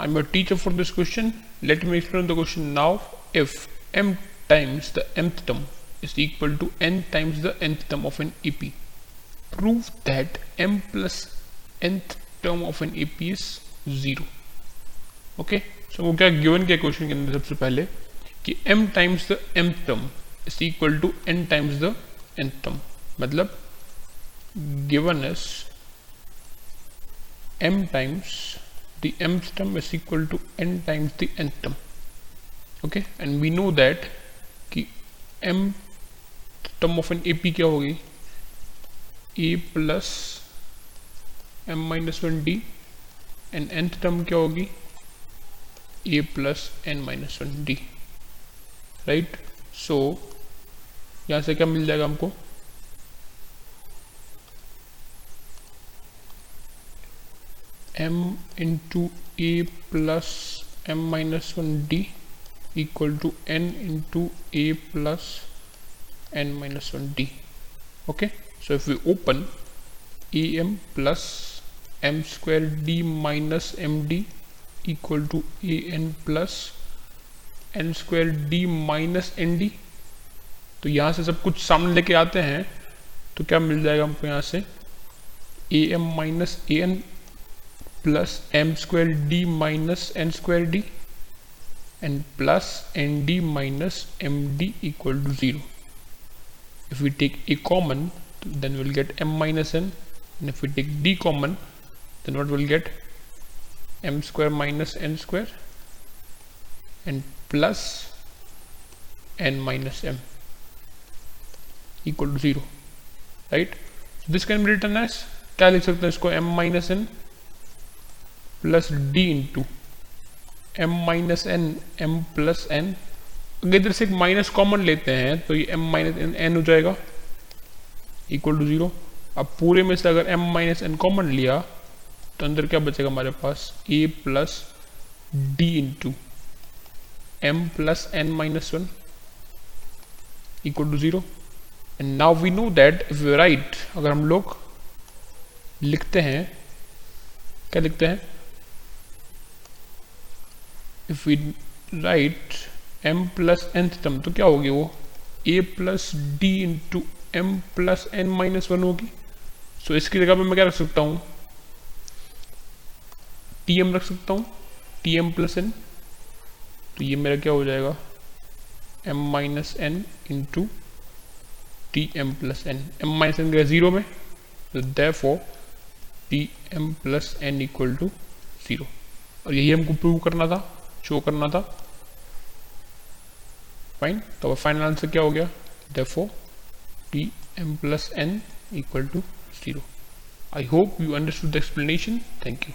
I'm your teacher for this question. Let me explain the question now. If m times the mth term is equal to n times the nth term of an AP, prove that m plus nth term of an AP is zero. Okay, so वो क्या given क्या question के अंदर सबसे पहले कि m times the mth term is equal to n times the nth term मतलब given is m times the mth term is equal to n times the nth term okay and we know that कि m term of an AP क्या होगी a plus m minus one d and nth term क्या होगी a plus n minus one d right so यहाँ से क्या मिल जाएगा हमको m into a plus m minus one d equal to n into a plus n minus one d okay so if we open a m plus m square d minus m d equal to a n plus n square d minus n d तो यहाँ से सब कुछ सामने लेके आते हैं तो क्या मिल जाएगा हमको यहाँ से? A m minus a n plus m square d minus n square d and plus nd minus md equal to 0 if we take a common then we'll get m minus n. And if we take d common then what we'll get? m square minus n square and plus n minus m equal to 0 right? So this can be written as calculus of the square m minus n plus d into m minus n m plus n अगर इधर से एक minus common लेते हैं तो ये M minus N N हो जाएगा। इक्वल टू ज़ीरो अब पूरे में से अगर एम माइनस एन कॉमन लिया तो अंदर क्या बचेगा हमारे पास? A plus d into m plus n minus one equal to zero and now we know that if you write अगर हम लोग लिखते हैं, क्या लिखते हैं? If we write m plus nth term तो क्या होगी वो? A plus d into m plus n minus one होगी। सो इसकी जगह पे मैं क्या रख सकता हूँ? टी एम रख सकता हूँ। टी एम प्लस एन तो ये मेरा क्या हो जाएगा? M minus n into t m plus n m minus n गया ज़ीरो में। तो four t m plus n equal to zero और यही हमको प्रूव करना था। शो करना था। फाइन तो फाइनल आंसर क्या हो गया? Dafoe t m plus n equal to zero I hope you understood the explanation thank you